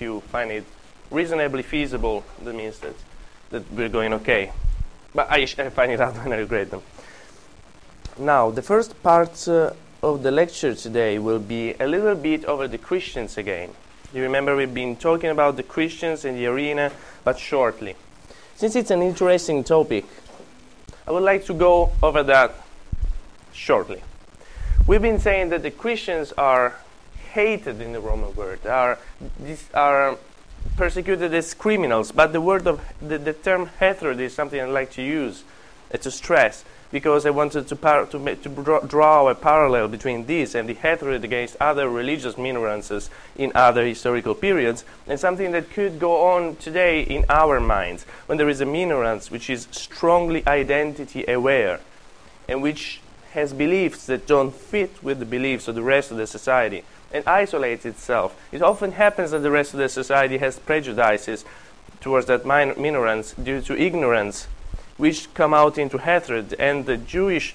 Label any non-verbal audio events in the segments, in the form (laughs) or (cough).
you find it reasonably feasible, that means that, that we're going okay. But I, I find it out when I regret them. Now, the first part uh, of the lecture today will be a little bit over the Christians again. You remember we've been talking about the Christians in the arena, but shortly. Since it's an interesting topic, I would like to go over that shortly. We've been saying that the Christians are hated in the Roman world, are, these are persecuted as criminals, but the word of the, the term hatred is something I like to use uh, to stress because I wanted to, par- to, ma- to draw, draw a parallel between this and the hatred against other religious minorances in other historical periods, and something that could go on today in our minds. When there is a minorance which is strongly identity aware and which has beliefs that don't fit with the beliefs of the rest of the society and isolates itself. It often happens that the rest of the society has prejudices towards that min- minorance due to ignorance which come out into hatred, and the Jewish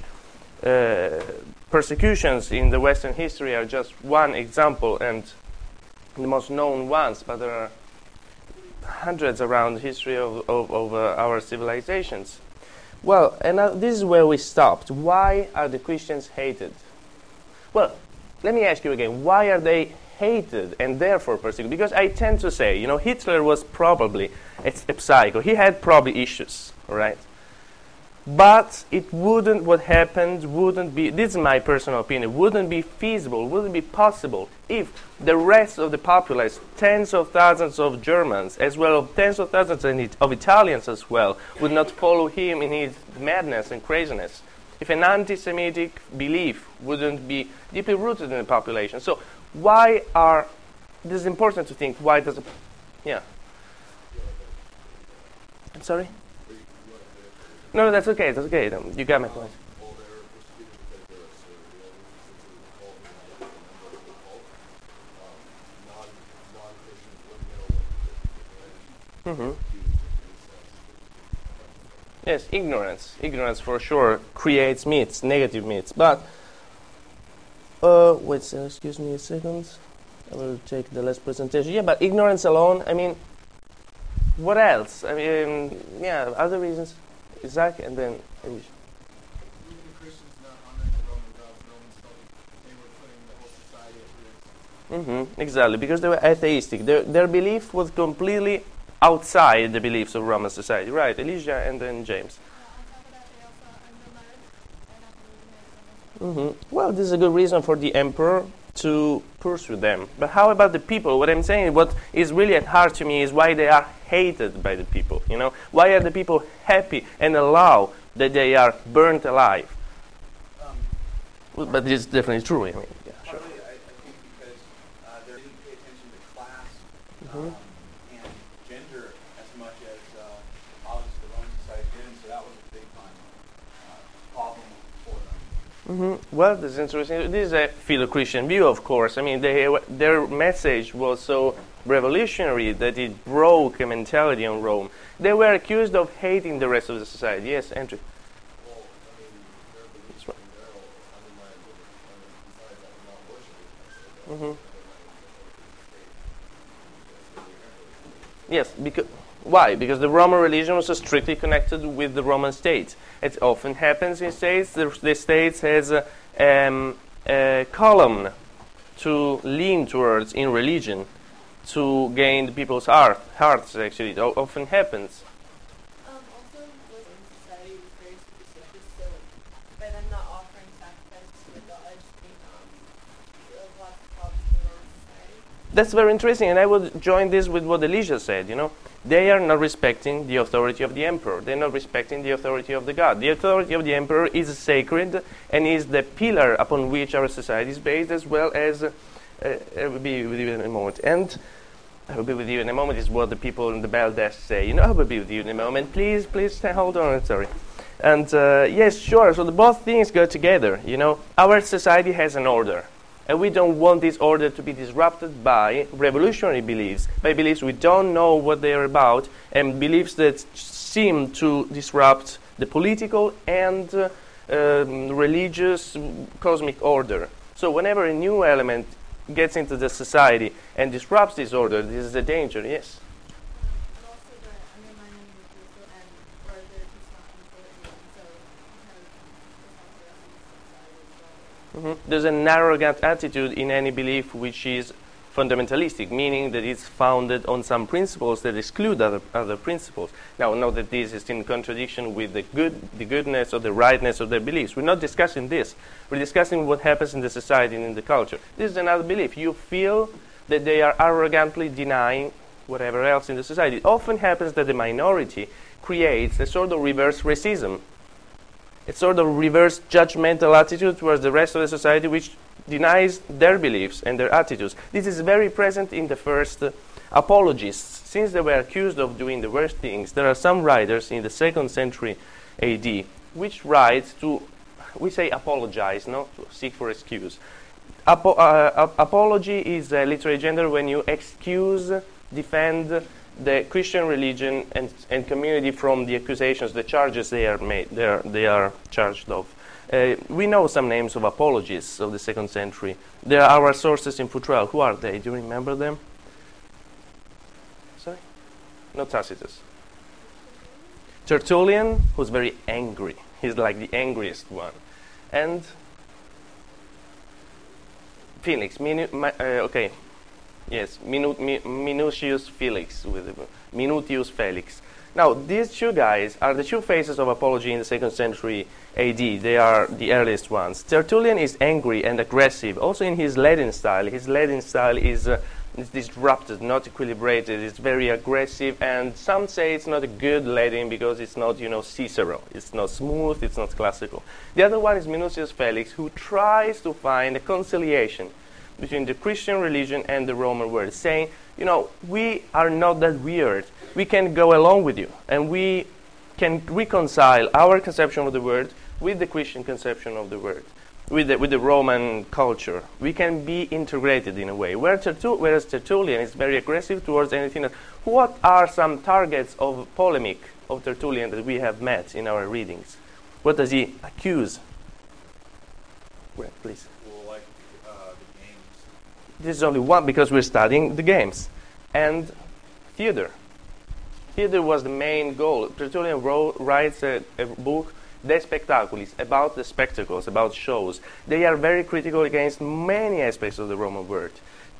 uh, persecutions in the Western history are just one example and the most known ones, but there are hundreds around the history of, of, of uh, our civilizations. Well, and now this is where we stopped. Why are the Christians hated? Well, let me ask you again why are they hated and therefore persecuted? Because I tend to say, you know, Hitler was probably a, a psycho. He had probably issues, right? But it wouldn't, what happened wouldn't be, this is my personal opinion, wouldn't be feasible, wouldn't be possible if the rest of the populace, tens of thousands of Germans, as well as tens of thousands of Italians as well, would not follow him in his madness and craziness. If an anti Semitic belief wouldn't be deeply rooted in the population. So, why are, this is important to think, why does yeah. I'm sorry? No, that's okay. That's okay. You got my point. Mm-hmm. Yes, ignorance. Ignorance for sure creates myths, negative myths. But, uh, wait, excuse me a second. I will take the last presentation. Yeah, but ignorance alone, I mean, what else? I mean, yeah, other reasons. Isaac and then. Mm-hmm, exactly, because they were atheistic. Their, their belief was completely outside the beliefs of Roman society. Right, Elijah and then James. Mm-hmm. Well, this is a good reason for the emperor to pursue them. But how about the people? What I'm saying, what is really at heart to me is why they are hated by the people. You know, why are the people happy and allow that they are burnt alive? Um, well, but it's definitely true. I mean, yeah, sure. I, I, think because uh, they didn't pay attention to class mm-hmm. um, and gender as much as uh, obviously the Roman society did, so that was a big time uh, problem for them. Mm-hmm. Well, this is interesting. This is a philo-Christian view, of course. I mean, they, their message was so revolutionary that it broke a mentality on Rome. They were accused of hating the rest of the society. Yes, Andrew. Mm-hmm. Yes, because why? Because the Roman religion was strictly connected with the Roman state. It often happens in states. The, the state has a, um, a column to lean towards in religion to gain the people's heart, hearts. Actually, it often happens. Um, also, society very superstitious, by them not offering sacrifices to the um, lots of problems in society. That's very interesting, and I would join this with what Elisha said. You know, they are not respecting the authority of the emperor. They're not respecting the authority of the god. The authority of the emperor is sacred and is the pillar upon which our society is based, as well as. Uh, I will be with you in a moment. And I will be with you in a moment is what the people in the bell desk say. You know, I will be with you in a moment. Please, please, hold on. Sorry. And uh, yes, sure. So the both things go together. You know, our society has an order, and we don't want this order to be disrupted by revolutionary beliefs, by beliefs we don't know what they are about, and beliefs that seem to disrupt the political and uh, um, religious cosmic order. So whenever a new element gets into the society and disrupts this order, this is a danger, yes. And also the undermining of the and or they're just not important, and so kind of Mhm. There's an arrogant attitude in any belief which is fundamentalistic, meaning that it's founded on some principles that exclude other, other principles. Now, note that this is in contradiction with the good, the goodness or the rightness of their beliefs. We're not discussing this. We're discussing what happens in the society and in the culture. This is another belief. You feel that they are arrogantly denying whatever else in the society. It often happens that the minority creates a sort of reverse racism a sort of reverse judgmental attitude towards the rest of the society which denies their beliefs and their attitudes. This is very present in the first uh, apologists. Since they were accused of doing the worst things, there are some writers in the second century AD which write to, we say apologize, not to seek for excuse. Apo- uh, ap- apology is a literary gender when you excuse, defend the Christian religion and, and community from the accusations, the charges they are made, they are, they are charged of. Uh, we know some names of apologists of the second century. There are our sources in Futrell. Who are they? Do you remember them? Sorry? Not Tacitus. Tertullian, who's very angry. He's like the angriest one. And Felix, Minu- mi- uh, okay, yes, Minu- Mi- Minucius Felix, with Minutius Felix. Now, these two guys are the two faces of apology in the second century AD. They are the earliest ones. Tertullian is angry and aggressive, also in his Latin style. His Latin style is, uh, is disrupted, not equilibrated. It's very aggressive, and some say it's not a good Latin because it's not, you know, Cicero. It's not smooth. It's not classical. The other one is Minucius Felix, who tries to find a conciliation between the Christian religion and the Roman world, saying, you know, we are not that weird. We can go along with you, and we can reconcile our conception of the world with the Christian conception of the world, with the, with the Roman culture. We can be integrated in a way. Whereas Tertullian is very aggressive towards anything else. What are some targets of polemic of Tertullian that we have met in our readings? What does he accuse? Well, please. Well, like uh, the games. This is only one because we're studying the games. And theater. Theater was the main goal. Tertullian wrote, writes a, a book, De Spectaculis, about the spectacles, about shows. They are very critical against many aspects of the Roman world.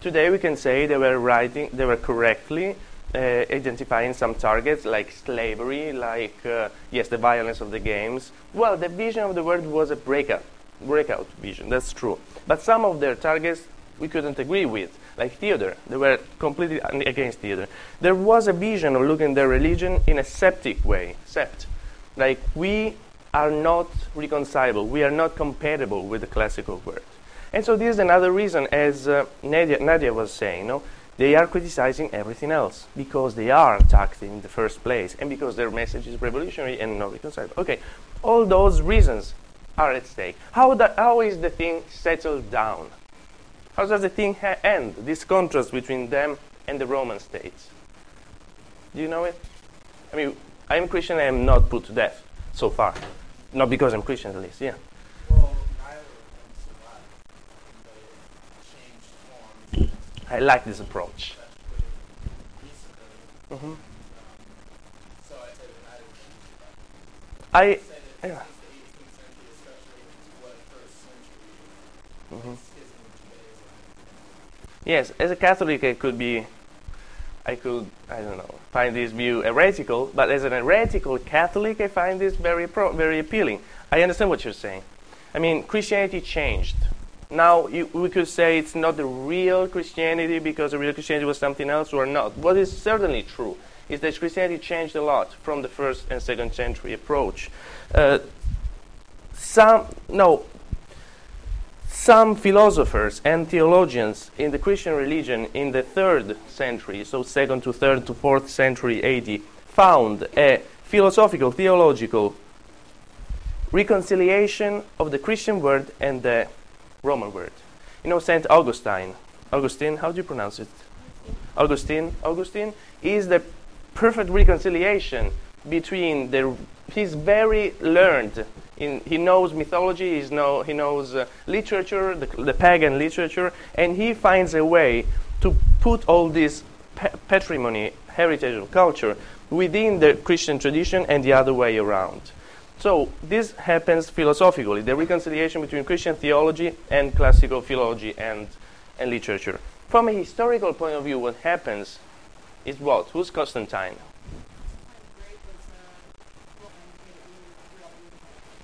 Today we can say they were writing, they were correctly uh, identifying some targets like slavery, like, uh, yes, the violence of the games. Well, the vision of the world was a breakout, breakout vision, that's true. But some of their targets we couldn't agree with, like theater. They were completely against theater. There was a vision of looking at their religion in a septic way, sept. Like, we are not reconcilable, we are not compatible with the classical world. And so this is another reason, as uh, Nadia, Nadia was saying, no? they are criticizing everything else because they are attacked in the first place and because their message is revolutionary and not reconcilable. Okay, all those reasons are at stake. How, the, how is the thing settled down? How does the thing end? This contrast between them and the Roman states. Do you know it? I mean, I'm Christian. I am not put to death so far, not because I'm Christian, at least. Yeah. I like this approach. Hmm Um, so I say that Yes, as a Catholic, I could be, I could, I don't know, find this view heretical. But as an heretical Catholic, I find this very, pro- very appealing. I understand what you're saying. I mean, Christianity changed. Now you, we could say it's not the real Christianity because the real Christianity was something else, or not. What is certainly true is that Christianity changed a lot from the first and second century approach. Uh, some no, some philosophers and theologians in the Christian religion in the third century, so second to third to fourth century AD, found a philosophical, theological reconciliation of the Christian word and the Roman word. You know, Saint Augustine. Augustine, how do you pronounce it? Augustine. Augustine is the perfect reconciliation between the. He's very learned In, he knows mythology, he's know, he knows uh, literature, the, the pagan literature, and he finds a way to put all this pa- patrimony, heritage of culture, within the Christian tradition and the other way around. So this happens philosophically, the reconciliation between Christian theology and classical philology and, and literature. From a historical point of view, what happens is what? Who's Constantine?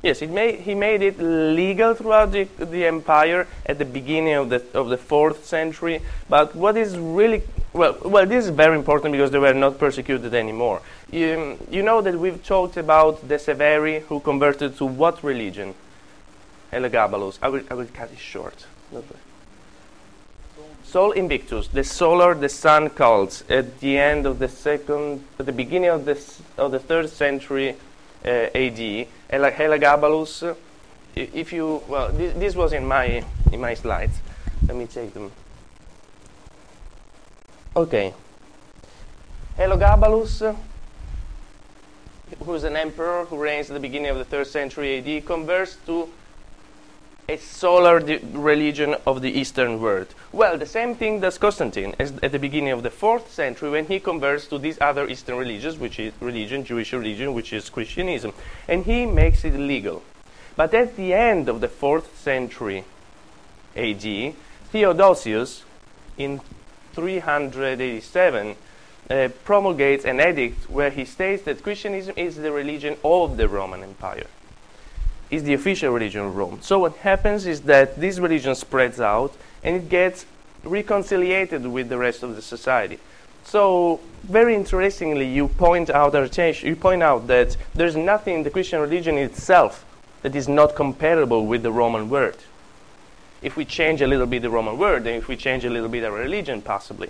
Yes, made, he made it legal throughout the, the empire at the beginning of the, of the fourth century. But what is really well, well, this is very important because they were not persecuted anymore. You, you know that we've talked about the Severi who converted to what religion? Heliogabalus. I will, I will cut it short. Sol Invictus, the solar, the sun cults at the end of the second, at the beginning of the, of the third century Uh, AD. Heliogabalus, if you, well, this, this was in my, in my slides. Let me take them. Okay. Heliogabalus, who is an emperor who reigns at the beginning of the third century AD, converts to a solar religion of the Eastern world. Well, the same thing does Constantine at the beginning of the fourth century when he converts to these other Eastern religions, which is religion, Jewish religion, which is Christianism, and he makes it legal. But at the end of the fourth century AD, Theodosius, in 387, uh, promulgates an edict where he states that Christianism is the religion of the Roman Empire is the official religion of Rome. So what happens is that this religion spreads out and it gets reconciliated with the rest of the society. So very interestingly, you point out you point out that there's nothing in the Christian religion itself that is not comparable with the Roman word. If we change a little bit the Roman word, and if we change a little bit our religion, possibly,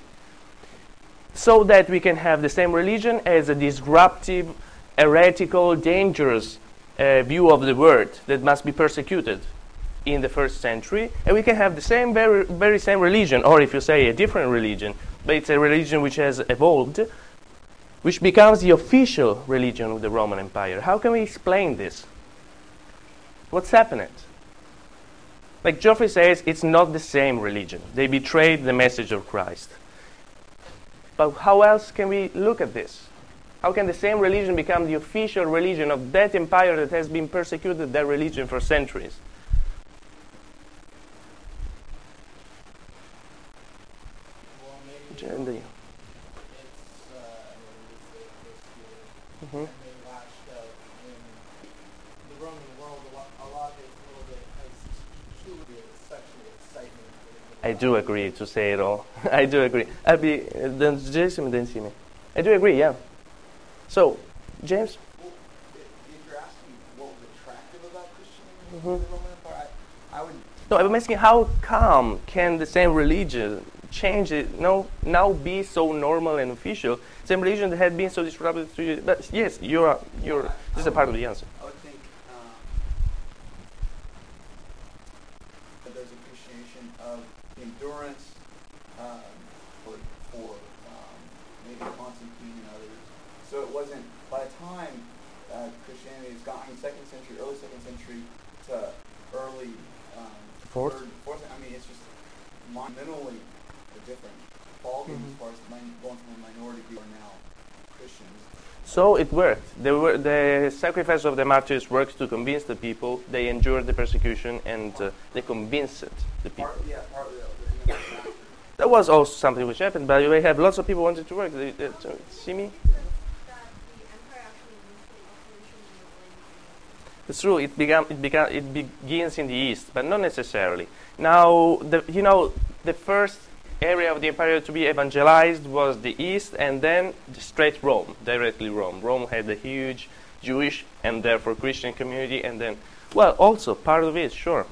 so that we can have the same religion as a disruptive, heretical, dangerous uh, view of the word that must be persecuted in the first century, and we can have the same very, very same religion, or if you say a different religion, but it's a religion which has evolved, which becomes the official religion of the Roman Empire. How can we explain this? What's happened? Like Geoffrey says, it's not the same religion. They betrayed the message of Christ. But how else can we look at this? How can the same religion become the official religion of that empire that has been persecuted that religion for centuries? Well, uh, I do agree to say it all. (laughs) I do agree. Then Jason then see me. I do agree, yeah. So, James? Well, if you're asking what was attractive about Christianity Mhm. in the Roman Empire, I, I would No, I'm asking how come can the same religion change it? No, now be so normal and official. Same religion that had been so disrupted to you. But yes, you're you're. This is a part of the answer. I would think um, that there's appreciation of endurance um, for, for um, maybe Constantine and others. So it wasn't, by the time uh, Christianity has gotten second century, early second century to early um, Fourth? third, fourth, I mean, it's just monumentally different. Ballgame Mhm. as far as min- going from a minority group are now Christians. So it worked. The, the sacrifice of the martyrs worked to convince the people. They endured the persecution and uh, they convinced the people. Part, yeah, partly though. there's no That was also something which happened. By the way, have lots of people wanted to work. They, they, to- see me? that the empire actually moved from operation in the Orient. It's true. It began. It began. It begins in the east, but not necessarily. Now, the, you know, the first area of the empire to be evangelized was the east, and then straight Rome, directly Rome. Rome had a huge Jewish and therefore Christian community, and then, well, also part of it, sure.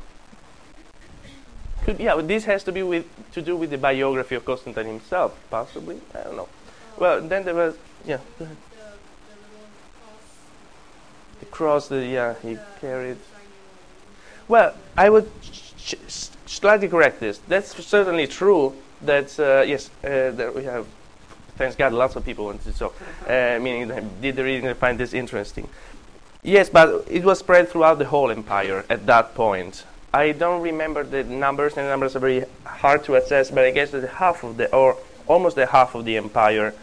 Could, yeah, this has to be with to do with the biography of Constantine himself, possibly. I don't know. Well, then there was, yeah, go ahead. The, the little cross. The cross. The yeah, he carried. Well, I would slightly correct this. That's certainly true. That uh, yes, uh, that we have. Thanks God, lots of people wanted to. So, uh, meaning did the reading find this interesting. Yes, but it was spread throughout the whole empire at that point. I don't remember the numbers, and the numbers are very hard to assess, but I guess that half of the, or almost the half of the empire,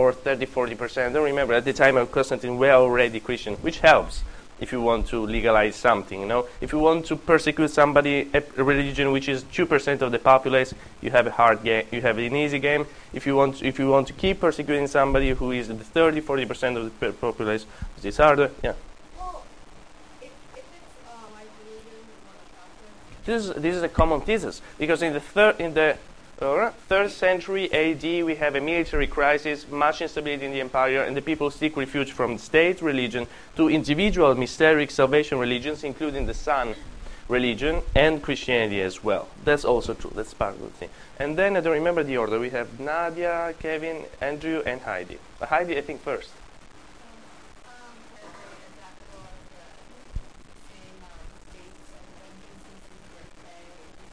or 30, 40 percent, I don't remember, at the time of Constantine we were already Christian, which helps if you want to legalize something, you know. If you want to persecute somebody, a religion which is 2% of the populace, you have a hard game, you have an easy game. If you want, if you want to keep persecuting somebody who is the 30, 40% of the populace, it's harder, yeah. Well, if, if uh, religion, This is, this is a common thesis because in the third in the third century AD we have a military crisis, much instability in the empire, and the people seek refuge from state religion to individual mysteric salvation religions, including the Sun religion and Christianity as well. That's also true. That's part of the thing. And then I don't remember the order. We have Nadia, Kevin, Andrew, and Heidi. Heidi, I think first.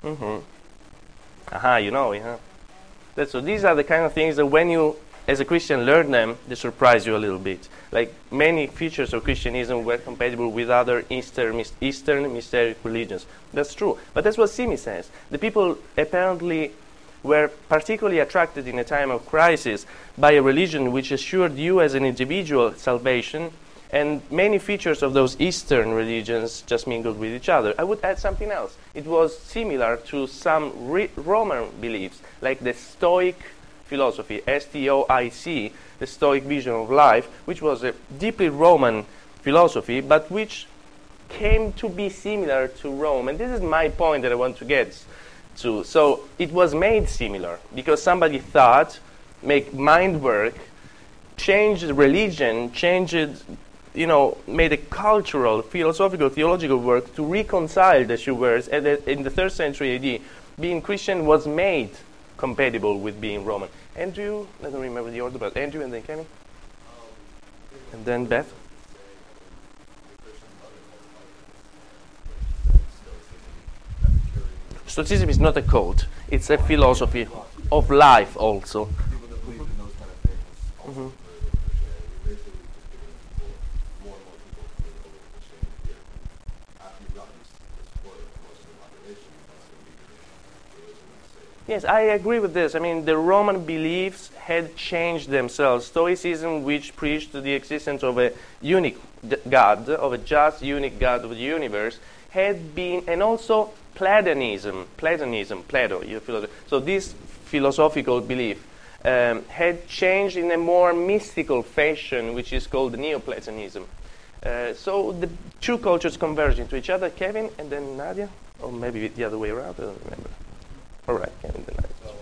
Mm-hmm. Aha, you know, yeah. That's so. These are the kind of things that when you, as a Christian, learn them, they surprise you a little bit. Like many features of Christianism were compatible with other Eastern, Eastern mysteric religions. That's true. But that's what Simi says. The people apparently were particularly attracted in a time of crisis by a religion which assured you as an individual salvation, and many features of those Eastern religions just mingled with each other. I would add something else. It was similar to some re- Roman beliefs, like the Stoic philosophy, S T O I C, the Stoic vision of life, which was a deeply Roman philosophy, but which came to be similar to Rome. And this is my point that I want to get to. So it was made similar because somebody thought, make mind work, changed religion, changed, you know, made a cultural, philosophical, theological work to reconcile the two words. And in the third century AD, being Christian was made compatible with being Roman. Andrew, I don't remember the order, but Andrew and then Kenny, and then Beth. Stoicism is not a cult; it's a philosophy of life also. people that believe in those kind of things also Mhm. converted over to Christianity. Basically, just getting people, more and more people converted over to Christianity. Yeah. After you've gotten this, this support of most of the population, that's going to be your religion that's safe. Yes, I agree with this. I mean, the Roman beliefs had changed themselves. Stoicism, which preached the existence of a unique God, of a just, unique God of the universe, had been, and also Platonism, Platonism, Plato, your philosopher. So this philosophical belief um, had changed in a more mystical fashion, which is called Neoplatonism. Uh, so the two cultures converge into each other, Kevin and then Nadia, or maybe the other way around, I don't remember. All right, Kevin, then Nadia. So um,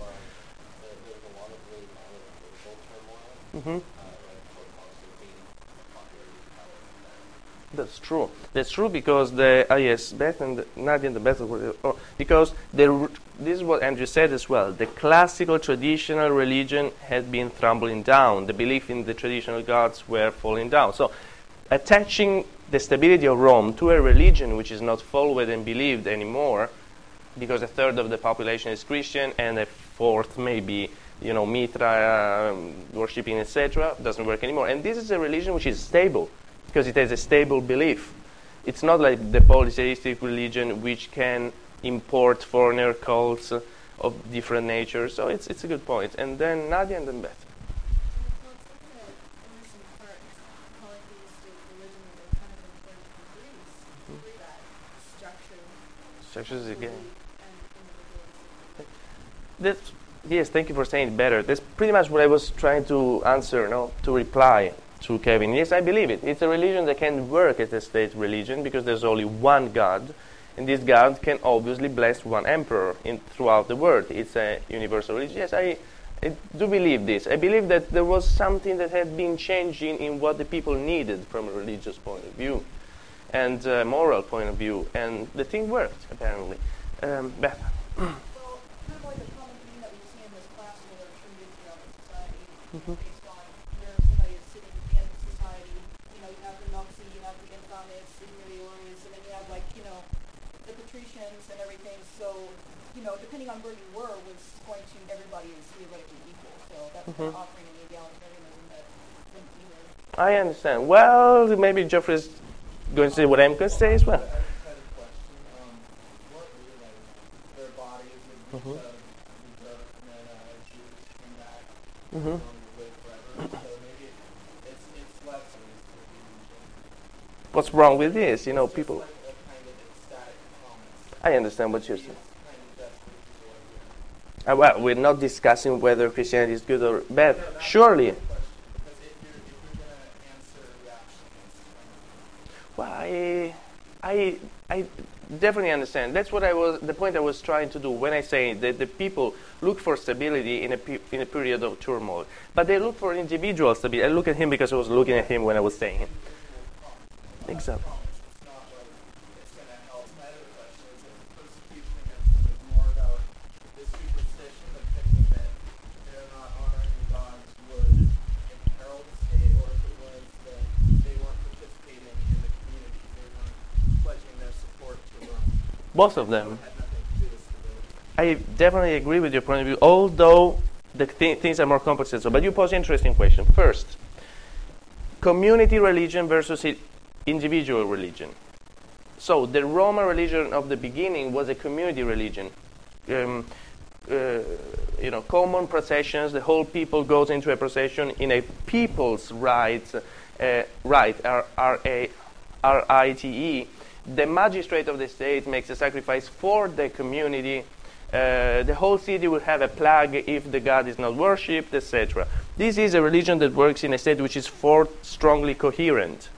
there, there was a lot of really violent political turmoil uh, right before Constantine, popularity and power from that. That's true. That's true because the ah yes, Beth and Nadia and the Beth were oh, because the this is what Andrew said as well. The classical traditional religion had been crumbling down. The belief in the traditional gods were falling down. So, attaching the stability of Rome to a religion which is not followed and believed anymore, because a third of the population is Christian and a fourth maybe you know Mithra um, worshipping etc. doesn't work anymore. And this is a religion which is stable because it has a stable belief. It's not like the polytheistic religion which can import foreigner cults of different nature. So it's it's a good point. And then Nadia and then Beth. Well, it's Yes, thank you for saying it better. That's pretty much what I was trying to answer, no, to reply to Kevin. Yes, I believe it. It's a religion that can work as a state religion because there's only one God, and this God can obviously bless one emperor in, throughout the world. It's a universal religion. Yes, I, I do believe this. I believe that there was something that had been changing in what the people needed from a religious point of view and a moral point of view, and the thing worked, apparently. Um, Beth. (clears throat) Well, kind of like a common theme that we see in this class that are attributed throughout the Mm-hmm. society, where somebody is sitting in society. You know, you have the Noxii, you have the Infames, the and then you have like, you know, the Patricians and everything. So, you know, depending on where you were, was going to everybody is theoretically equal. So that's mm-hmm. kind of offering an egalitarianism that didn't either. I understand. Well, maybe Jeffrey's going to say what I'm going to say as well. I just had a question. Um, what were like their bodies would Mhm. uh, rebirth and then uh, Jews come back hmm um, live forever. So maybe it's it's less of this illusion. What's wrong with this? You know, people. I understand what you're saying. Uh, well, we're not discussing whether Christianity is good or bad. Surely. Well, I, I, I definitely understand. That's what I was. The point I was trying to do when I say that the people look for stability in a pe- in a period of turmoil, but they look for individual stability. I look at him because I was looking at him when I was saying it. To Rome. Both of them. I definitely agree with your point of view, although the th- things are more complex. So, but you pose an interesting question. First, community religion versus individual religion. So the Roman religion of the beginning was a community religion. Um, uh, you know, common processions. The whole people goes into a procession in a people's rights, uh, right, R R A R I T E. The magistrate of the state makes a sacrifice for the community. Uh, the whole city will have a plague if the god is not worshipped, etc. This is a religion that works in a state which is for strongly coherent,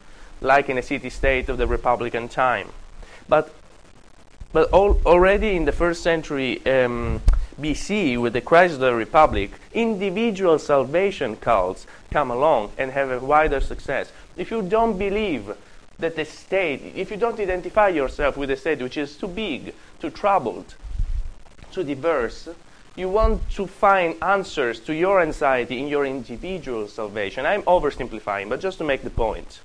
like in a city-state of the Republican time. But but al- already in the first century um, BC, with the crisis of the Republic, individual salvation cults come along and have a wider success. If you don't believe that the state, if you don't identify yourself with a state which is too big, too troubled, too diverse, you want to find answers to your anxiety in your individual salvation. I'm oversimplifying, but just to make the point.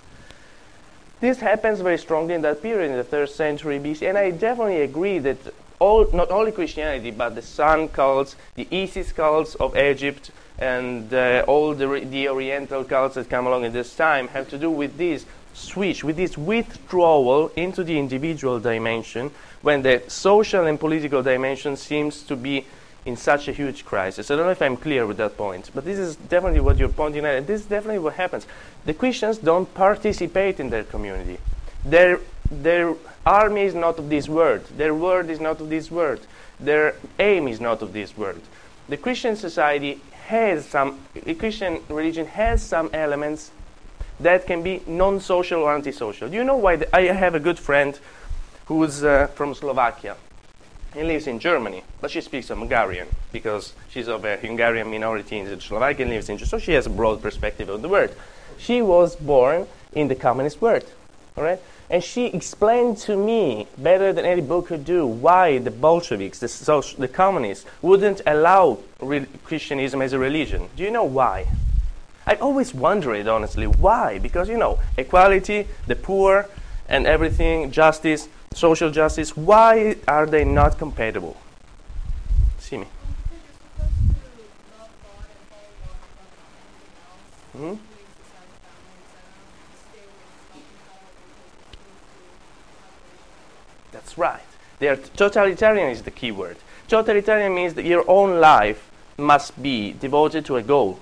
This happens very strongly in that period, in the third century BC, and I definitely agree that all, not only Christianity, but the Sun cults, the Isis cults of Egypt, and uh, all the, the Oriental cults that come along at this time have to do with this switch, with this withdrawal into the individual dimension, when the social and political dimension seems to be in such a huge crisis. I don't know if I'm clear with that point, but this is definitely what you're pointing at, and this is definitely what happens. The Christians don't participate in their community. Their, their army is not of this world. Their word is not of this world. Their aim is not of this world. The Christian society has some, the Christian religion has some elements that can be non-social or antisocial. Do you know why? The, I have a good friend who's uh, from Slovakia. He lives in Germany, but she speaks Hungarian because she's of a Hungarian minority in Slovakia and lives in so she has a broad perspective of the world. She was born in the communist world, all right? And she explained to me better than any book could do why the Bolsheviks, the, social, the communists, wouldn't allow re- Christianism as a religion. Do you know why? I've always wondered, honestly, why? Because, you know, equality, the poor, and everything, justice, social justice, why are they not compatible? See because hmm? That's right. They are totalitarian is the key word. Totalitarian means that your own life must be devoted to a goal.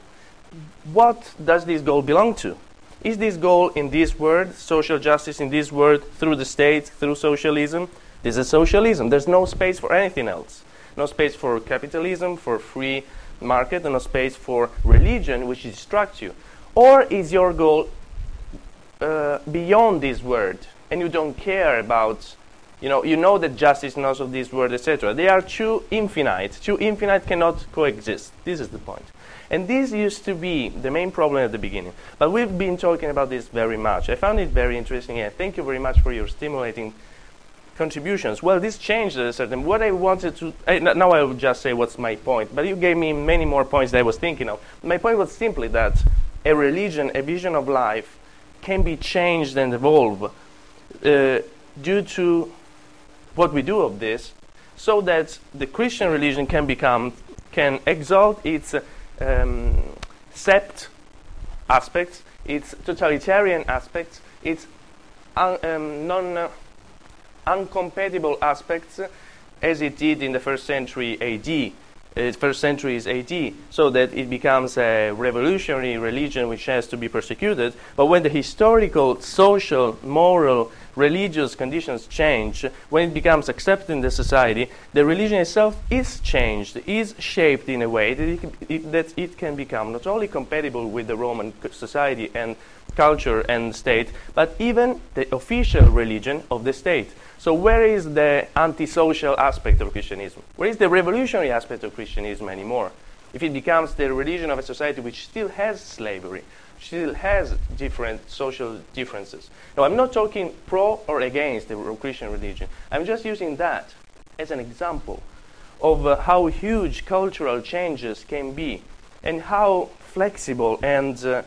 What does this goal belong to? Is this goal in this word, social justice in this word, through the state, through socialism? This is socialism. There's no space for anything else. No space for capitalism, for free market, and no space for religion, which distracts you. Or is your goal uh, beyond this word, and you don't care about you know, you know that justice not of this world, etc. They are too infinite. Too infinite cannot coexist. This is the point. And this used to be the main problem at the beginning. But we've been talking about this very much. I found it very interesting, and thank you very much for your stimulating contributions. Well, this changed at a certain. What I wanted to I, now I will just say what's my point. But you gave me many more points that I was thinking of. My point was simply that a religion, a vision of life, can be changed and evolve uh, due to what we do of this, so that the Christian religion can become can exalt its um, sept aspects, its totalitarian aspects, its un, um, non uh, aspects as it did in the first century AD. Uh, first century is AD, so that it becomes a revolutionary religion which has to be persecuted. But when the historical, social, moral, religious conditions change, when it becomes accepted in the society, the religion itself is changed, is shaped in a way that it, can- it, that it can become not only compatible with the Roman society and culture and state, but even the official religion of the state. So, where is the antisocial aspect of Christianism? Where is the revolutionary aspect of Christianism anymore? If it becomes the religion of a society which still has slavery, still has different social differences. Now, I'm not talking pro or against the Christian religion. I'm just using that as an example of uh, how huge cultural changes can be and how flexible and uh,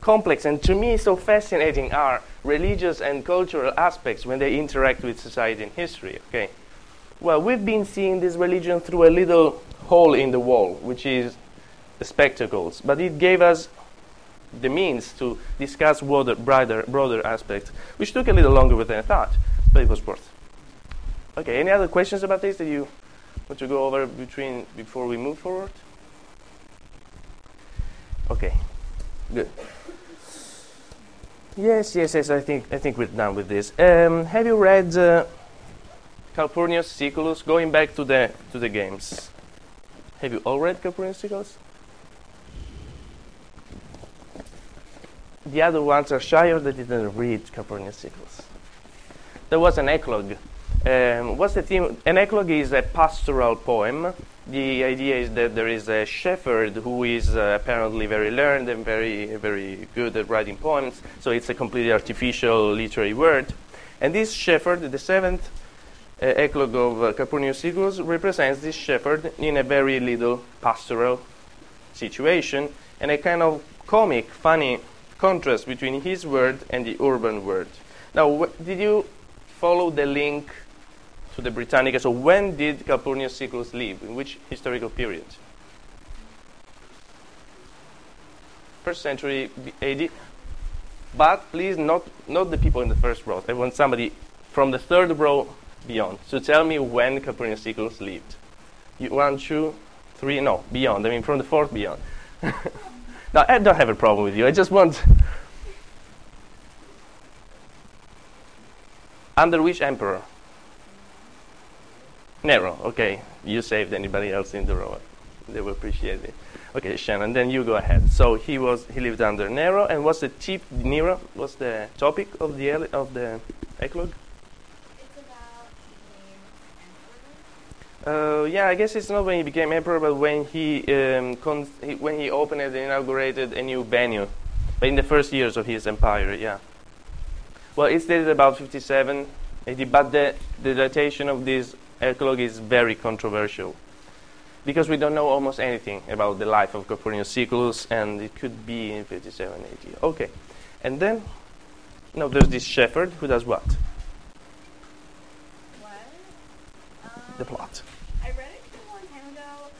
complex and to me so fascinating are religious and cultural aspects when they interact with society and history okay well we've been seeing this religion through a little hole in the wall which is the spectacles but it gave us the means to discuss broader, broader, broader aspects which took a little longer than i thought but it was worth okay any other questions about this that you want to go over between before we move forward okay good Yes, yes, yes. I think I think we're done with this. Um, have you read uh, Calpurnius Siculus? Going back to the to the games. Have you all read Calpurnius Siculus? The other ones are shy or they didn't read Siculus. There was an eclogue. Um, what's the theme? An eclogue is a pastoral poem. The idea is that there is a shepherd who is uh, apparently very learned and very, very good at writing poems. So it's a completely artificial literary word. And this shepherd, the seventh uh, eclogue of uh, Siculus, represents this shepherd in a very little pastoral situation and a kind of comic, funny contrast between his word and the urban word. Now, did you follow the link to the Britannica? So, when did Calpurnius Siculus live? In which historical period? First century AD. But please, not not the people in the first row. I want somebody from the third row beyond. So tell me when Calpurnius Siculus lived. You, one, two, three. No, beyond. I mean, from the fourth beyond. (laughs) now, I don't have a problem with you. I just want. Under which emperor? Nero. Okay, you saved anybody else in the row. They will appreciate it. Okay, Shannon, then you go ahead. So he was he lived under Nero, and what's the tip? Nero. What's the topic of the of the eclogue? Uh, yeah, I guess it's not when he became emperor, but when he, um, con- he when he opened and inaugurated a new venue, but in the first years of his empire. Yeah. Well, it's dated about 57 AD, but the the datation of this eclogue is very controversial because we don't know almost anything about the life of Calpurnius Siculus, and it could be in 57 AD. Okay, and then no, there's this shepherd who does what? What? Um, The plot. I read it a long time ago,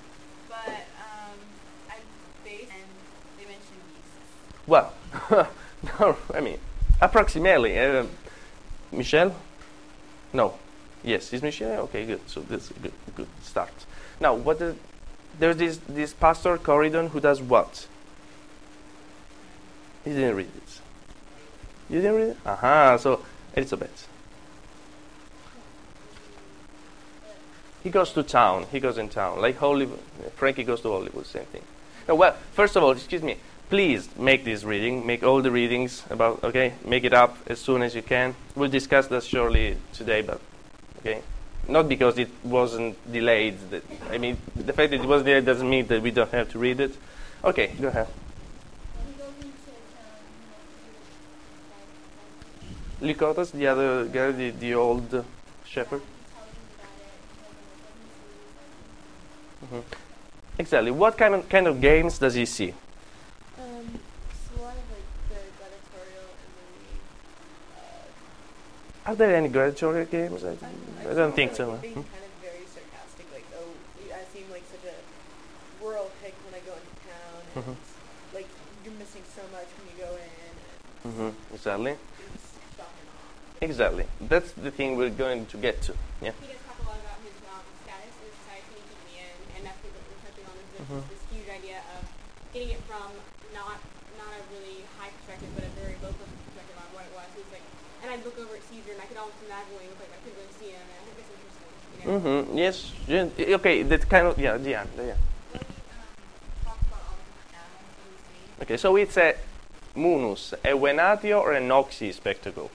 but um, I based and they mentioned beasts. Well, (laughs) no, I mean, approximately. Uh, Michel? No. Yes, is Michel? Okay, good. So this is a good, good start. Now, what is, there's this, this pastor, Corydon, who does what? He didn't read it. You didn't read it? Aha, so Elizabeth. He goes to town. He goes in town. Like Hollywood. Frankie goes to Hollywood, same thing. Now, well, first of all, excuse me. Please make this reading. Make all the readings about. Okay, make it up as soon as you can. We'll discuss that surely today, but okay, not because it wasn't delayed. I mean, the fact that it was delayed doesn't mean that we don't have to read it. Okay, go ahead. Lycotas, the other guy, the, the old shepherd. hmm Exactly. What kind of kind of games does he see? So a lot of like the gladiatorial and the uh, Are there any gladiatorial games? I, I don't think so. Being Hmm? kind of very sarcastic, like, oh, I seem like such a rural hick when I go into town, and Mhm. like you're missing so much when you go in. And hmm Exactly. Exactly. That's the thing we're going to get to. Yeah. He does talk a lot about his um, status in society and and that's what we're touching on is this, this huge idea of getting it from not not a really high perspective, but a very low perspective on what it was. He's like, and I'd look over at Caesar and I could almost imagine what he looked like. I couldn't really see him, and I think that's interesting. You know? Mm-hmm. Yes. yeah, Okay. That kind of yeah. Yeah. Yeah. Okay. So it's a munus, a venatio or a noxii spectacle.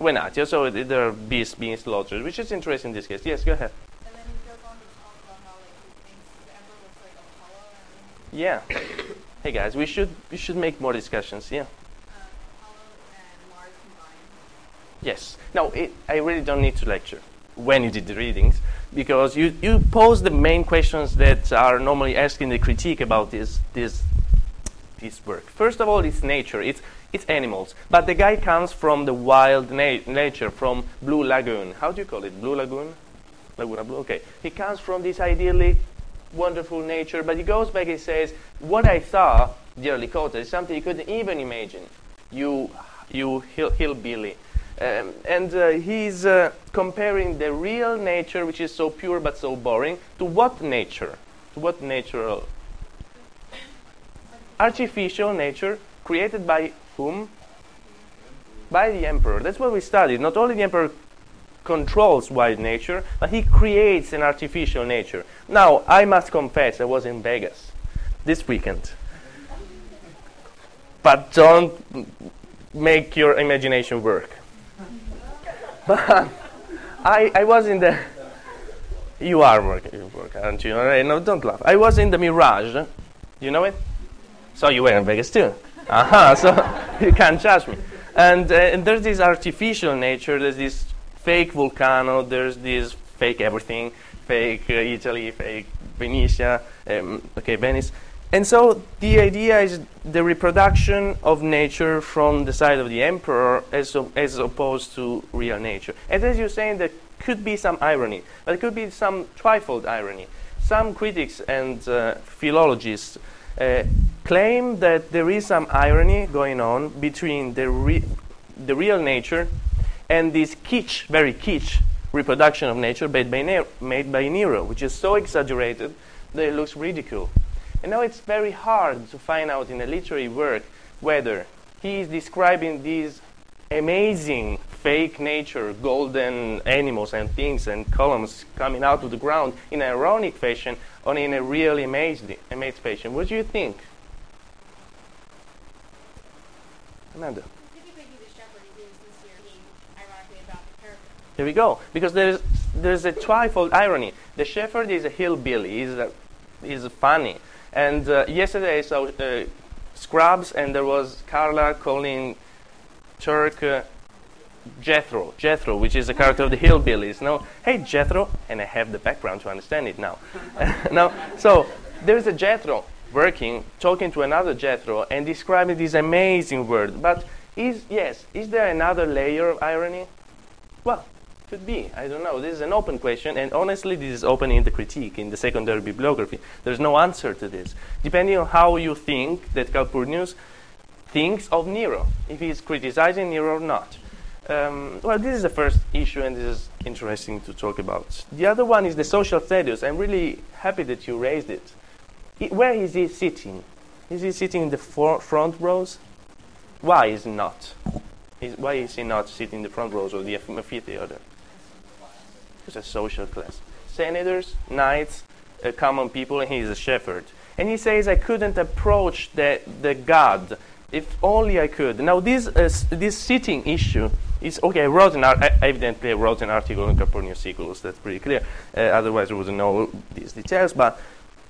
Venatio. So it- there are beasts being slaughtered, which is interesting in this case. Yes. Go ahead. And then he goes on to talk about how like he thinks the emperor looks like Apollo and Yeah. Hey guys, we should we should make more discussions. Yeah. combined. Yes. No, it, I really don't need to lecture when you did the readings because you, you pose the main questions that are normally asked in the critique about this this this work. First of all, it's nature. It's it's animals. But the guy comes from the wild na- nature, from Blue Lagoon. How do you call it? Blue Lagoon? Laguna Blue. Okay. He comes from this idyllic, wonderful nature, but he goes back and says, "What I saw, dear Lycota, is something you couldn't even imagine. You, you hill- hillbilly." Um, and uh, he's uh, comparing the real nature, which is so pure but so boring, to what nature? To what natural? Artificial nature created by whom? By the emperor. That's what we studied. Not only the emperor controls wild nature, but he creates an artificial nature. Now, I must confess, I was in Vegas this weekend. But don't make your imagination work. (laughs) But I, I was in the. You are working, work, aren't you? All right, no, don't laugh. I was in the Mirage. You know it? So you were in Vegas too. Aha, so (laughs) you can't judge me. And, uh, and there's this artificial nature, there's this fake volcano, there's this fake everything, fake uh, Italy, fake Venetia, um, okay, Venice. And so the idea is the reproduction of nature from the side of the emperor as, as opposed to real nature. And as you're saying, there could be some irony, but it could be some trifold irony. Some critics and uh, philologists uh, claim that there is some irony going on between the, re- the real nature and this kitsch, very kitsch reproduction of nature made by, Ne- made by Nero, which is so exaggerated that it looks ridicule. And now it's very hard to find out in a literary work whether he is describing these amazing fake nature, golden animals and things and columns coming out of the ground in an ironic fashion or in a really amazed, amazed fashion. What do you think? Amanda. Typically, he's a shepherd. He's being sincere, being ironically about the Here we go. Because there's there's a trifold irony. The shepherd is a hillbilly. He's a, he's funny. And uh, yesterday I saw uh, Scrubs, and there was Carla calling Turk uh, Jethro, Jethro, which is a character of the hillbillies. No, hey Jethro, and I have the background to understand it now. (laughs) now, so there's a Jethro working, talking to another Jethro, and describing this amazing word. But is yes, is there another layer of irony? Well, could be. I don't know. This is an open question, and honestly, this is open in the critique, in the secondary bibliography. There's no answer to this. Depending on how you think that Calpurnius thinks of Nero, if he's criticizing Nero or not. Um, well, this is the first issue, and this is interesting to talk about. The other one is the social status. I'm really happy that you raised it. I- where is he sitting? Is he sitting in the for- front rows? Why is he not? Is, why is he not sitting in the front rows of the amphi- It's a social class. Senators, knights, uh, common people, and he's a shepherd. And he says, I couldn't approach the, the God if only I could. Now, this, uh, this sitting issue is okay. I wrote an I evidently I wrote an article in Calpurnius Siculus, that's pretty clear. Uh, otherwise, I wouldn't know these details. But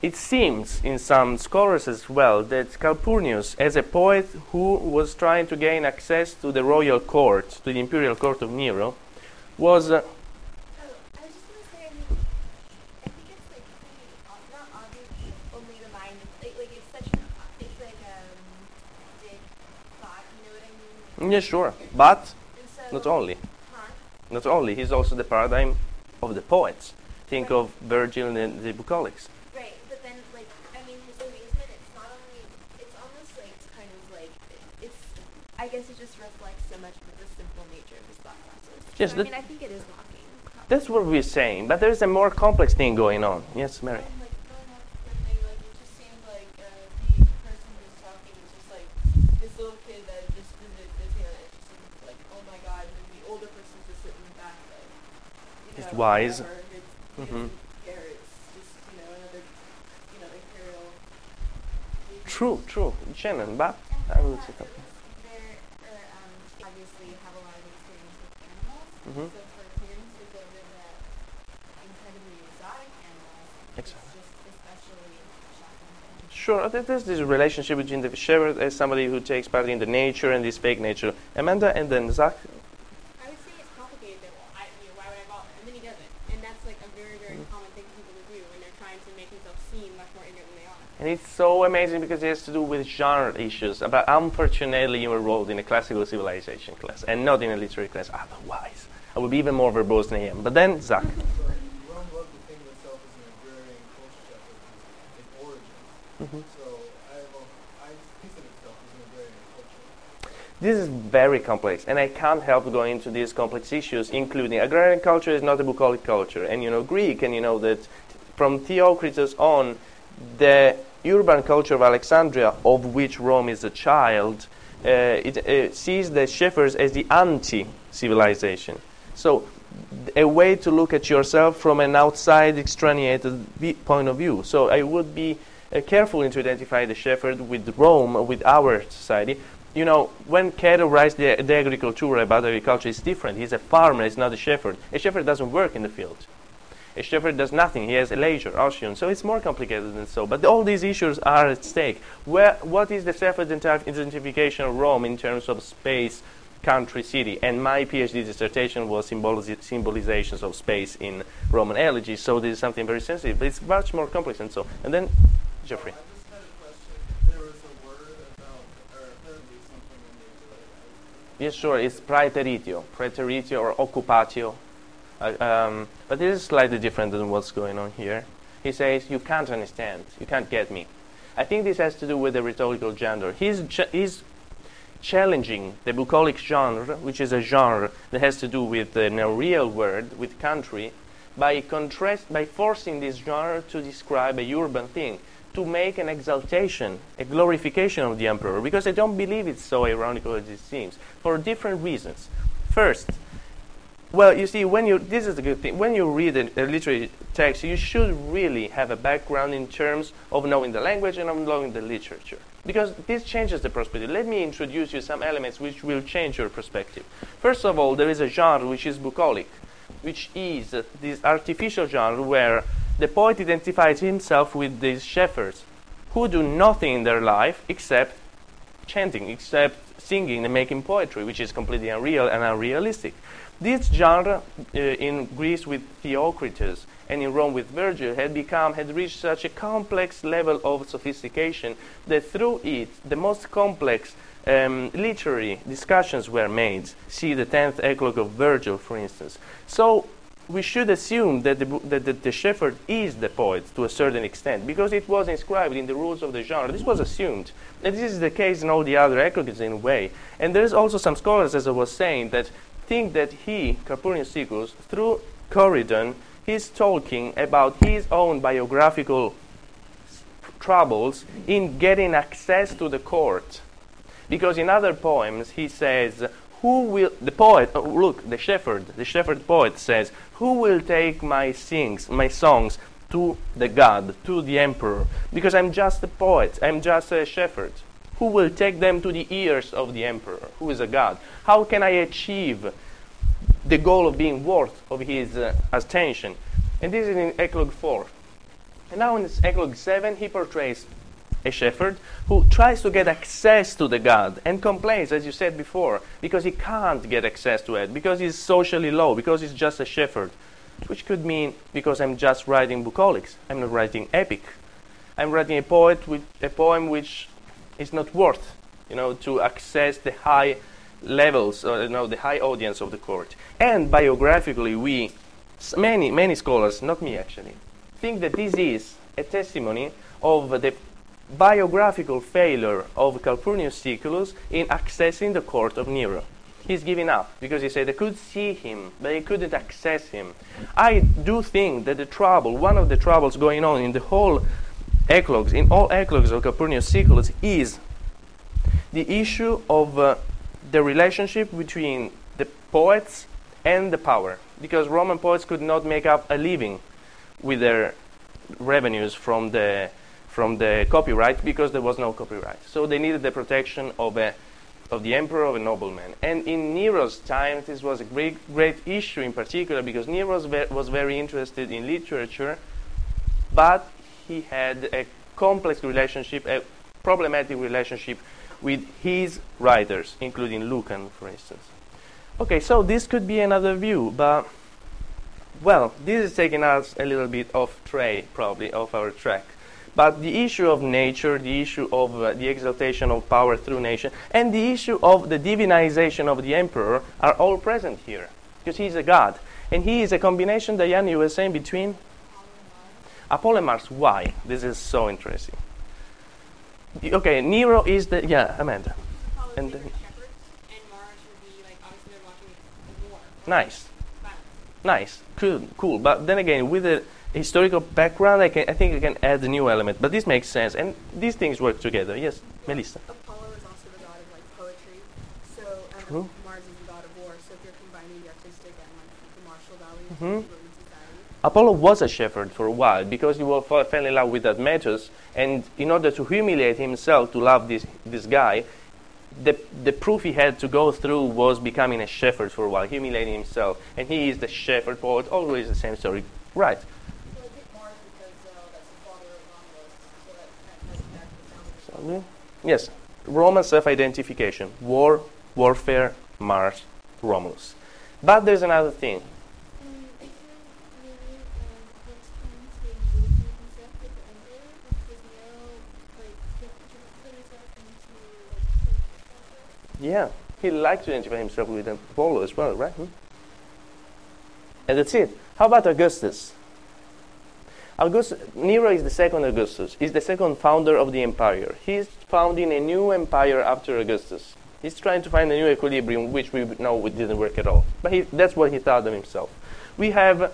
it seems in some scholars as well that Calpurnius, as a poet who was trying to gain access to the royal court, to the imperial court of Nero, was. Uh, Oh, I was just gonna say, I mean, I think it's like pretty, ob- not obvious, only the mind, like, like it's such, an, o- it's like, um, dick thought, you know what I mean? Yeah, sure. But not only. Not only, he's also the paradigm of the poets. Think of Virgil and the bucolics. Right, but then, like, I mean, his amazement, it's not only, it's almost like, it's kind of like, it's, I guess it just reflects so much of the simple nature of his thought process. Yes, So, I mean, I think it is lacking. That's what we're saying, but there's a more complex thing going on. Yes, Mary. Um, like going off the thing, like it just seemed like uh, the person who's talking is just like this little kid that just visited Disneyland. It just seems like oh my god, and the older person's just sitting back like you Just know, wise. whatever. It's, he Mhm. doesn't care. It's just you know another you know imperial. True, true. Shannon, but And I would say thought something. it was there, or, um, True, true. have a lot of experience with animals. Mm-hmm. So for parents to go to the incredibly exotic animals, Exactly. it's just especially shocking. Sure, uh, there's this relationship between the shepherd as somebody who takes part in the nature and this fake nature. Amanda and then Zach. I would say it's complicated that well, I, you know, why would I bother? And then he doesn't. And that's like a very, very Mm-hmm. common thing for people to do when they're trying to make themselves seem much more ignorant than they are. And it's so amazing because it has to do with genre issues. But unfortunately, you were enrolled in a classical civilization class and not in a literary class. Otherwise, I would be even more verbose than I am. But then, Zach. So Rome loved to think of itself as an agrarian culture in origins. Mhm. So I, I consider itself as an agrarian culture. This is very complex, and I can't help going into these complex issues, including agrarian culture is not a bucolic culture, and you know Greek, and you know that from Theocritus on, the urban culture of Alexandria, of which Rome is a child, uh, it uh, sees the shepherds as the anti-civilization. So, a way to look at yourself from an outside, extraneated point of view. So, I would be uh, careful to identify the shepherd with Rome, with our society. You know, when Cato writes the, the agriculture about agriculture, it's different. He's a farmer, he's not a shepherd. A shepherd doesn't work in the field. A shepherd does nothing. He has a leisure, otium. So it's more complicated than so. But all these issues are at stake. Where, what is the self-identification of Rome in terms of space, country, city? And my PhD dissertation was symbolizi- symbolizations of space in Roman elegy. So this is something very sensitive. But it's much more complex and so. And then, Jeffrey. I just had a question. If there was a word about, or apparently something in the like, Yes, sure. It's praeteritio, praeteritio or occupatio. Uh, um, but this is slightly different than what's going on here. He says, "You can't understand. You can't get me." I think this has to do with the rhetorical genre. He's ch- he's challenging the bucolic genre, which is a genre that has to do with the real word, with country, by contrast, by forcing this genre to describe a urban thing, to make an exaltation, a glorification of the emperor, because I don't believe it's so ironical as it seems, for different reasons. First, well, you see, when you this is the good thing. When you read a, a literary text, you should really have a background in terms of knowing the language and of knowing the literature, because this changes the perspective. Let me introduce you some elements which will change your perspective. First of all, there is a genre which is bucolic, which is uh, this artificial genre where the poet identifies himself with these shepherds who do nothing in their life except chanting, except singing and making poetry, which is completely unreal and unrealistic. This genre uh, in Greece with Theocritus and in Rome with Virgil had become had reached such a complex level of sophistication that through it the most complex um, literary discussions were made. See the tenth eclogue of Virgil, for instance. So we should assume that the, that the, shepherd is the poet to a certain extent because it was inscribed in the rules of the genre. This was assumed. And this is the case in all the other eclogues in a way. And there's also some scholars, as I was saying, that think that he, Calpurnius Siculus, through Corydon, he's talking about his own biographical troubles in getting access to the court. Because in other poems he says, who will the poet oh, look, the shepherd, the shepherd poet says, who will take my sings, my songs to the god, to the emperor? Because I'm just a poet, I'm just a shepherd. Who will take them to the ears of the emperor, who is a god? How can I achieve the goal of being worth of his uh, attention? And this is in Eclogue 4. And now in Eclogue 7, he portrays a shepherd who tries to get access to the god and complains, as you said before, because he can't get access to it, because he's socially low, because he's just a shepherd. Which could mean because I'm just writing bucolics, I'm not writing epic. I'm writing a poet with a poem which is not worth, you know, to access the high levels, or, you know, the high audience of the court. And biographically, we, many, many scholars, not me actually, think that this is a testimony of the biographical failure of Calpurnius Siculus in accessing the court of Nero. He's giving up because he said they could see him, but they couldn't access him. I do think that the trouble, one of the troubles going on in the whole eclogues, in all eclogues of Calpurnius Siculus, is the issue of uh, the relationship between the poets and the power. Because Roman poets could not make up a living with their revenues from the from the copyright because there was no copyright. So they needed the protection of a of the emperor of a nobleman. And in Nero's time, this was a great great issue in particular because Nero was very interested in literature, but he had a complex relationship, a problematic relationship with his writers, including Lucan, for instance. Okay, so this could be another view, but well, this is taking us a little bit off track, probably off our track. But the issue of nature, the issue of uh, the exaltation of power through nation, and the issue of the divinization of the emperor are all present here, because he's a god, and he is a combination. Diane, you were saying between Apollo and Why? This is so interesting. Okay, Nero is the yeah, Amanda. And and then- and Mars would be like obviously they're watching the war. Nice. Violence. Nice, cool, cool. But then again, with the historical background, I, can, I think I can add a new element. But this makes sense, and these things work together. Yes, Melissa. Apollo is also the god of like poetry, so and True. Mars is the god of war. So if you're combining the artistic and like the martial values Mhm. Apollo was a shepherd for a while because he wa- fa- fell in love with Admetus, and in order to humiliate himself to love this this guy, the the proof he had to go through was becoming a shepherd for a while, humiliating himself, and he is the shepherd poet. Always the same story, right? Yes, Roman self-identification, war, warfare, Mars, Romulus. But there's another thing. Um, I feel maybe um, next time to engage himself with the emperor because Nero like he put himself into like Yeah, he liked to identify himself with Apollo as well, right? Hmm? And that's it. How about Augustus? Augustus, Nero is the second Augustus. He's the second founder of the empire. He's founding a new empire after Augustus. He's trying to find a new equilibrium, which we know didn't work at all. But he, that's what he thought of himself. We have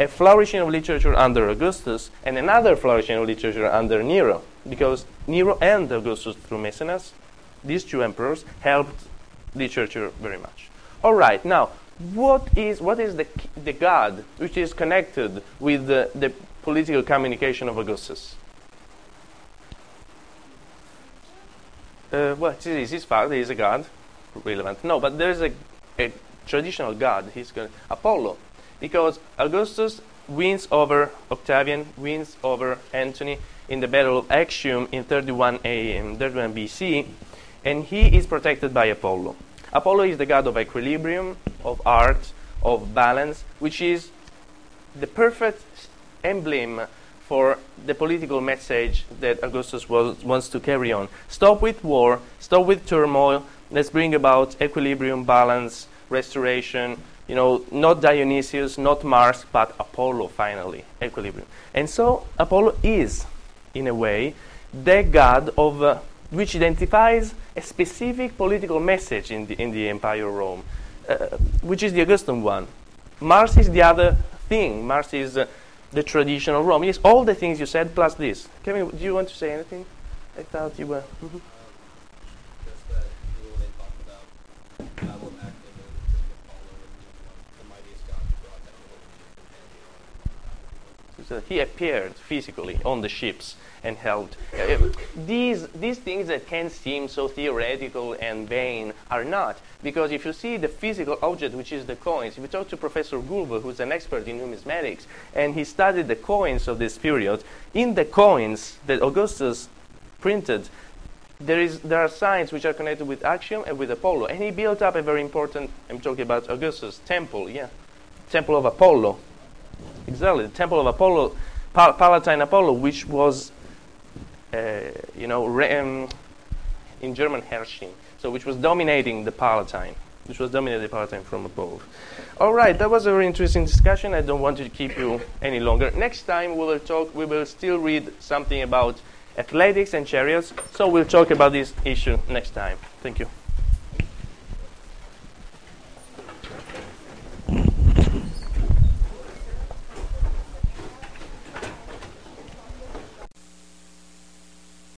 a flourishing of literature under Augustus and another flourishing of literature under Nero, because Nero and Augustus, through Maecenas, these two emperors, helped literature very much. All right, now, what is, what is the, the god which is connected with the, the political communication of Augustus? Uh, well, it is his father, he is a god, relevant. No, but there is a, a traditional god, he's Apollo, because Augustus wins over Octavian, wins over Antony in the Battle of Actium in 31 AM, 31 BC, and he is protected by Apollo. Apollo is the god of equilibrium, of art, of balance, which is the perfect emblem for the political message that Augustus was, wants to carry on. Stop with war, stop with turmoil, let's bring about equilibrium, balance, restoration. You know, not Dionysius, not Mars, but Apollo finally, equilibrium. And so Apollo is, in a way, the god of uh, which identifies a specific political message in the, in the Empire of Rome, uh, which is the Augustan one. Mars is the other thing. Mars is uh, the traditional Rome. Yes, all the things you said plus this. Kevin, do you want to say anything? I thought you were. mhm. Of of. So he appeared physically on the ships and helped. Uh, these, these things that can seem so theoretical and vain are not. Because if you see the physical object, which is the coins, if you talk to Professor Gulbe, who's an expert in numismatics, and he studied the coins of this period, in the coins that Augustus printed, there, is, there are signs which are connected with Actium and with Apollo. And he built up a very important, I'm talking about Augustus, temple, yeah. Temple of Apollo. Exactly, the Temple of Apollo, Pal- Palatine Apollo, which was, Uh, you know, in German herrschend, so which was dominating the Palatine, which was dominating the Palatine from above. All right, that was a very interesting discussion. I don't want to keep you any longer. Next time we will talk. We will still read something about athletics and chariots. So we'll talk about this issue next time. Thank you.